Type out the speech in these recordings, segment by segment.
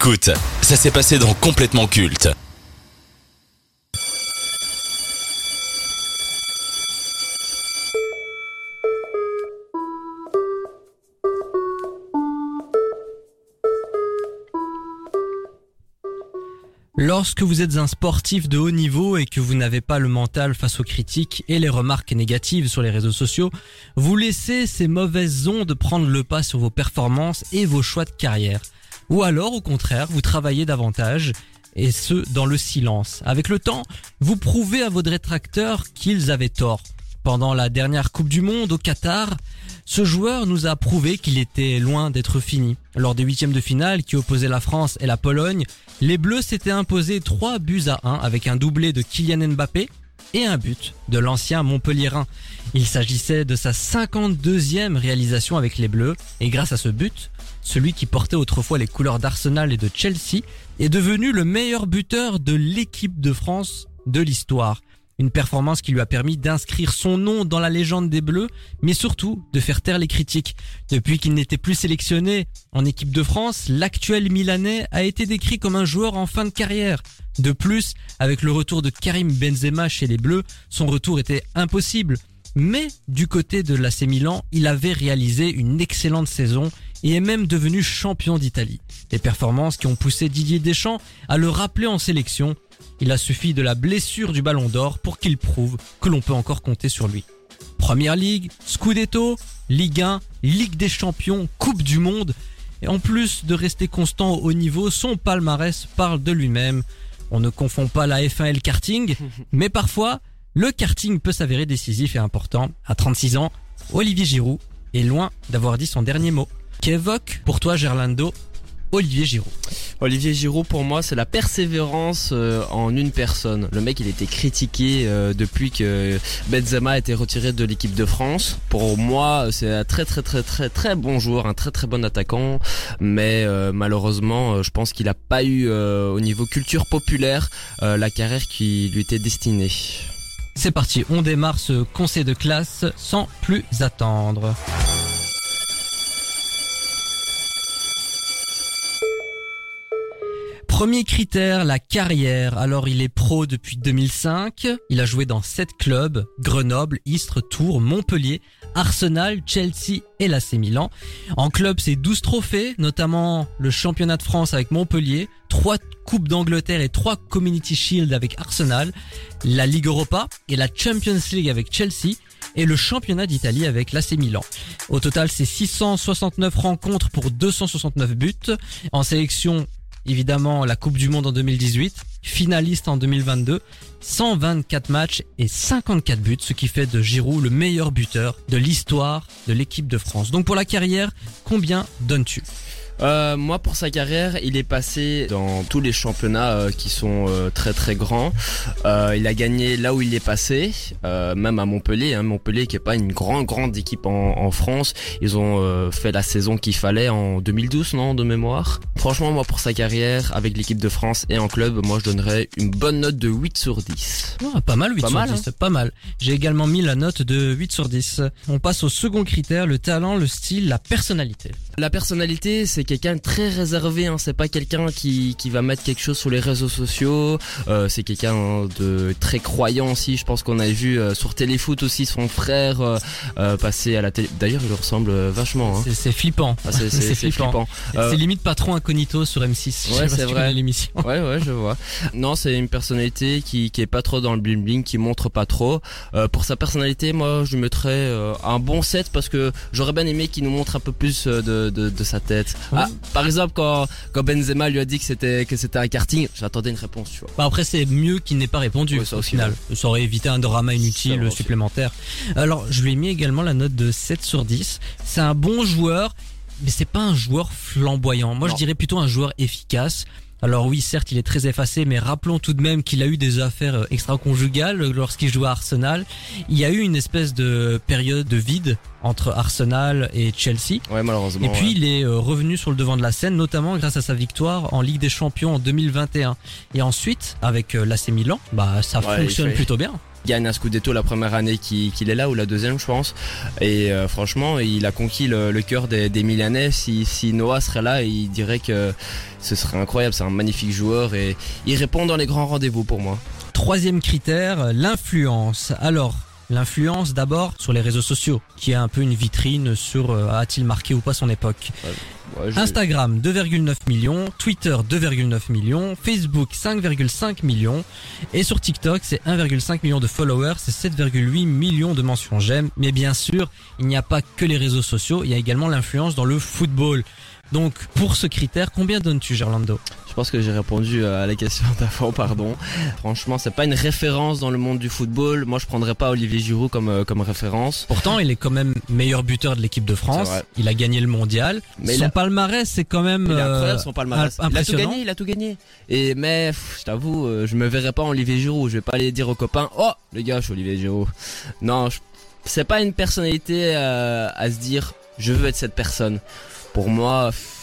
Écoute, ça s'est passé dans Complètement Culte. Lorsque vous êtes un sportif de haut niveau et que vous n'avez pas le mental face aux critiques et les remarques négatives sur les réseaux sociaux, vous laissez ces mauvaises ondes prendre le pas sur vos performances et vos choix de carrière. Ou alors, au contraire, vous travaillez davantage et ce, dans le silence. Avec le temps, vous prouvez à vos détracteurs qu'ils avaient tort. Pendant la dernière Coupe du Monde au Qatar, ce joueur nous a prouvé qu'il était loin d'être fini. Lors des huitièmes de finale qui opposaient la France et la Pologne, les Bleus s'étaient imposés 3 buts à 1 avec un doublé de Kylian Mbappé et un but de l'ancien Montpellierin. Il s'agissait de sa 52e réalisation avec les Bleus et grâce à ce but, celui qui portait autrefois les couleurs d'Arsenal et de Chelsea est devenu le meilleur buteur de l'équipe de France de l'histoire. Une performance qui lui a permis d'inscrire son nom dans la légende des Bleus, mais surtout de faire taire les critiques. Depuis qu'il n'était plus sélectionné en équipe de France, l'actuel Milanais a été décrit comme un joueur en fin de carrière. De plus, avec le retour de Karim Benzema chez les Bleus, son retour était impossible. Mais du côté de l'AC Milan, il avait réalisé une excellente saison et est même devenu champion d'Italie. Des performances qui ont poussé Didier Deschamps à le rappeler en sélection il a suffi de la blessure du ballon d'or pour qu'il prouve que l'on peut encore compter sur lui. Première Ligue, Scudetto, Ligue 1, Ligue des Champions, Coupe du Monde. Et en plus de rester constant au haut niveau, son palmarès parle de lui-même. On ne confond pas la F1 et le karting, mais parfois, le karting peut s'avérer décisif et important. À 36 ans, Olivier Giroud est loin d'avoir dit son dernier mot. Qu'évoque pour toi Gerlando Olivier Giroud. Olivier Giroud, pour moi, c'est la persévérance euh, en une personne. Le mec, il était critiqué euh, depuis que Benzema a été retiré de l'équipe de France. Pour moi, c'est un très très très très très bon joueur, un très très bon attaquant, mais euh, malheureusement, je pense qu'il n'a pas eu au niveau culture populaire la carrière qui lui était destinée. C'est parti, on démarre ce conseil de classe sans plus attendre. Premier critère, la carrière. Alors il est pro depuis 2005. Il a joué dans sept clubs, Grenoble, Istres, Tours, Montpellier, Arsenal, Chelsea et l'AC Milan. En club, c'est 12 trophées, notamment le championnat de France avec Montpellier, 3 coupes d'Angleterre et 3 Community Shield avec Arsenal, la Ligue Europa et la Champions League avec Chelsea et le championnat d'Italie avec l'AC Milan. Au total, c'est 669 rencontres pour 269 buts. En sélection, évidemment la Coupe du Monde en 2018, finaliste en 2022, 124 matchs et 54 buts, ce qui fait de Giroud le meilleur buteur de l'histoire de l'équipe de France. Donc pour la carrière, combien donnes-tu? Euh, moi, pour sa carrière, il est passé dans tous les championnats euh, qui sont euh, très très grands. il a gagné là où il est passé, même à Montpellier. Hein, Montpellier qui est pas une grande grande équipe en, en France. Ils ont fait la saison qu'il fallait en 2012, non, de mémoire. Franchement, moi, pour sa carrière, avec l'équipe de France et en club, moi, je donnerais une bonne note de 8 sur 10. Ah, pas mal, 8 sur 10, c'est pas mal. J'ai également mis la note de 8 sur 10. On passe au second critère, le talent, le style, la personnalité. La personnalité, c'est quelqu'un de très réservé. Hein. C'est pas quelqu'un qui, qui va mettre quelque chose sur les réseaux sociaux. Euh, c'est quelqu'un de très croyant aussi. Je pense qu'on a vu euh, sur Téléfoot aussi son frère euh, euh passer à la télé. D'ailleurs, il lui ressemble euh, vachement. Hein. C'est flippant. Ah, c'est flippant. C'est limite patron incognito sur M6. Ouais, c'est vrai. L'émission. Ouais, ouais, je vois. Non, c'est une personnalité qui, qui est pas trop dans le bling bling, qui montre pas trop. pour sa personnalité, moi, je lui mettrais un bon 7 parce que j'aurais bien aimé qu'il nous montre un peu plus de de, sa tête. Ah, par exemple, quand, quand Benzema lui a dit que c'était que c'était un karting, j'attendais une réponse, tu vois. Bah après, c'est mieux qu'il n'ait pas répondu au final. Ça aurait évité un drama inutile supplémentaire. Alors, je lui ai mis également la note de 7 sur 10. C'est un bon joueur, mais c'est pas un joueur flamboyant. Moi, je dirais plutôt un joueur efficace. Alors oui, certes, il est très effacé, mais rappelons tout de même qu'il a eu des affaires euh, extra-conjugales lorsqu'il jouait à Arsenal. Il y a eu une espèce de période de vide entre Arsenal et Chelsea. Ouais, malheureusement. Et puis il est euh, revenu sur le devant de la scène, notamment grâce à sa victoire en Ligue des Champions en 2021. Et ensuite, avec euh, l'AC Milan, bah ça fonctionne plutôt bien. Gagne un Scudetto la première année qu'il est là, ou la deuxième je pense. Et euh, franchement, il a conquis le, le cœur des, des Milanais. Si, si Noah serait là, il dirait que ce serait incroyable. C'est un magnifique joueur et il répond dans les grands rendez-vous pour moi. Troisième critère, l'influence. Alors, l'influence d'abord sur les réseaux sociaux, qui est un peu une vitrine sur euh, a-t-il marqué ou pas son époque. Ouais, Instagram 2,9 millions, Twitter 2,9 millions, Facebook 5,5 millions. Et sur TikTok c'est 1,5 million de followers, c'est 7,8 millions de mentions. J'aime. Mais bien sûr, il n'y a pas que les réseaux sociaux, il y a également l'influence dans le football. Donc pour ce critère, combien donnes-tu Gerlando? Pense que j'ai répondu à la question d'avant, pardon. Franchement, c'est pas une référence dans le monde du football. Moi, je prendrais pas Olivier Giroud comme euh, comme référence. Pourtant, il est quand même meilleur buteur de l'équipe de France. Il a gagné le mondial. Mais son a- palmarès, c'est quand même Il est euh, incroyable son palmarès. Il a tout gagné, il a tout gagné. Et mais pff, je t'avoue, euh, je me verrais pas en Olivier Giroud. Je vais pas aller dire aux copains, oh les gars, je suis Olivier Giroud. Non, je- c'est pas une personnalité euh, à se dire, je veux être cette personne. Pour moi, pff,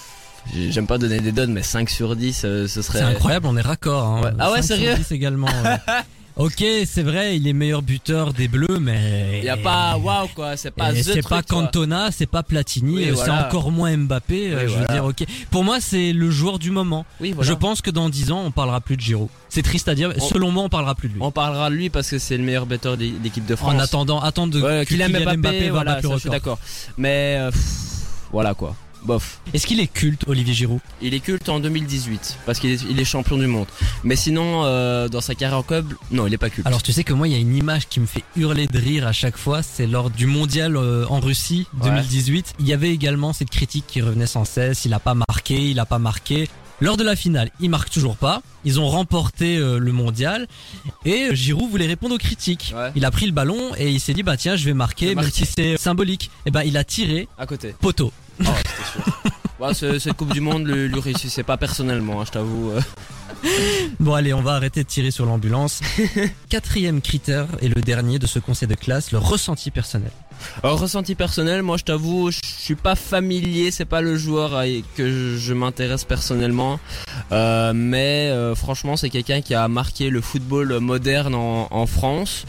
j'aime pas donner des donnes, mais 5 sur 10, euh, ce serait. C'est incroyable, on est raccord. Hein. Ouais. Ah ouais, 5 sur sérieux 10 également. ouais. ok, c'est vrai, il est meilleur buteur des Bleus, mais Il y a pas, waouh quoi, c'est pas c'est pas. Cantona, c'est pas Platini, Oui, euh, voilà. c'est encore moins Mbappé. euh, je veux dire, ok. Pour moi, c'est le joueur du moment. Oui, voilà. Je pense que dans 10 ans, on parlera plus de Giroud. C'est triste à dire. On- Selon moi, on parlera plus de lui. On parlera de lui parce que c'est le meilleur batteur d'é- d'équipe de France. En attendant, attendre Ouais, qu'il aime Mbappé, voilà, le ça, je suis d'accord. Mais euh, pff, voilà quoi. Bof. Est-ce qu'il est culte, Olivier Giroud? Il est culte en 2018 parce qu'il est, il est champion du monde. Mais sinon, euh, dans sa carrière en club, non, il est pas culte. Alors tu sais que moi il y a une image qui me fait hurler de rire à chaque fois, c'est lors du mondial euh, en Russie Ouais. 2018. Il y avait également cette critique qui revenait sans cesse, il a pas marqué, il a pas marqué. Lors de la finale, il marque toujours pas. Ils ont remporté euh, le mondial et Giroud voulait répondre aux critiques. Ouais. Il a pris le ballon et il s'est dit bah tiens je vais marquer, vais même marquer. si c'est symbolique. Et ben il a tiré à côté. poteau. Oh, sûr. Ce- cette Coupe du Monde, le, le réussissait pas personnellement, hein, je t'avoue. euh. Bon allez, on va arrêter de tirer sur l'ambulance. Quatrième critère et le dernier de ce conseil de classe, le ressenti personnel. Alors, ressenti personnel, moi je t'avoue, je suis pas familier, c'est pas le joueur que je, je m'intéresse personnellement. Euh, mais euh, franchement, c'est quelqu'un qui a marqué le football moderne en, en France.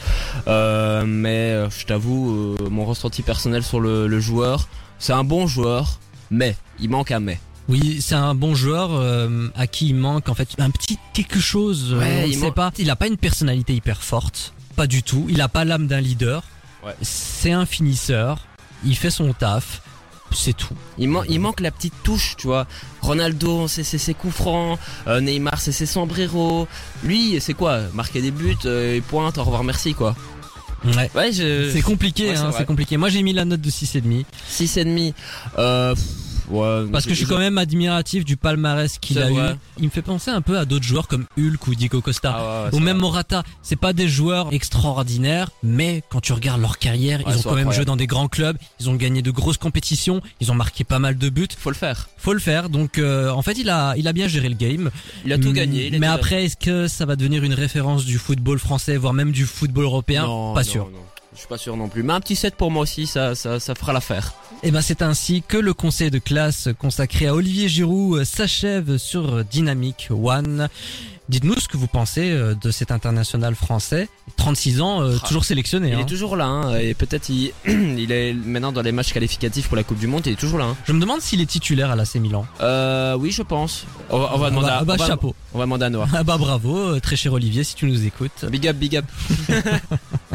Euh, mais euh, je t'avoue, euh, mon ressenti personnel sur le, le joueur, c'est un bon joueur, mais il manque un mais. Oui, c'est un bon joueur euh, à qui il manque en fait un petit quelque chose. euh, on il ne sait man- pas. Il a pas une personnalité hyper forte, pas du tout. Il a pas l'âme d'un leader. Ouais. C'est un finisseur. Il fait son taf. C'est tout. Il, man- il manque la petite touche, tu vois. Ronaldo, c'est ses coups francs. Euh, Neymar, c'est ses sombreros. Lui, c'est quoi? Marquer des buts, et pointe, au revoir, merci, quoi. Ouais. Ouais, je... C'est compliqué, ouais, c'est hein, c'est compliqué. Moi j'ai mis la note de 6,5 6 et demi. Euh, pff, ouais, parce que je suis quand même admiratif du palmarès qu'il a vrai. eu. Il me fait penser un peu à d'autres joueurs comme Hulk ou Diego Costa. Ah ouais, ouais, ou même vrai. Morata, c'est pas des joueurs extraordinaires, mais quand tu regardes leur carrière, ils ont quand même joué dans des grands clubs, ils ont gagné de grosses compétitions, ils ont marqué pas mal de buts. Faut le faire. Faut le faire. Donc euh, en fait, il a il a bien géré le game. Il a tout gagné. il a Mais après, est-ce que ça va devenir une référence du football français, voire même du football européen? Non, Pas non, sûr. non. Je suis pas sûr non plus. Mais un petit 7 pour moi aussi, ça, ça, ça fera l'affaire. Et ben c'est ainsi que le conseil de classe consacré à Olivier Giroud euh, s'achève sur Dynamic One. Dites-nous ce que vous pensez euh, de cet international français, 36 ans, euh, Ah, toujours sélectionné. Il hein. est toujours là, hein, et peut-être il, il est maintenant dans les matchs qualificatifs pour la Coupe du Monde, il est toujours là. hein. Je me demande s'il est titulaire à l'AC Milan. Euh, oui, je pense. On va, on va demander bah, à, bah, on va- chapeau. on va demander à Noah. Ah bah bravo, très cher Olivier, si tu nous écoutes. Big up, big up.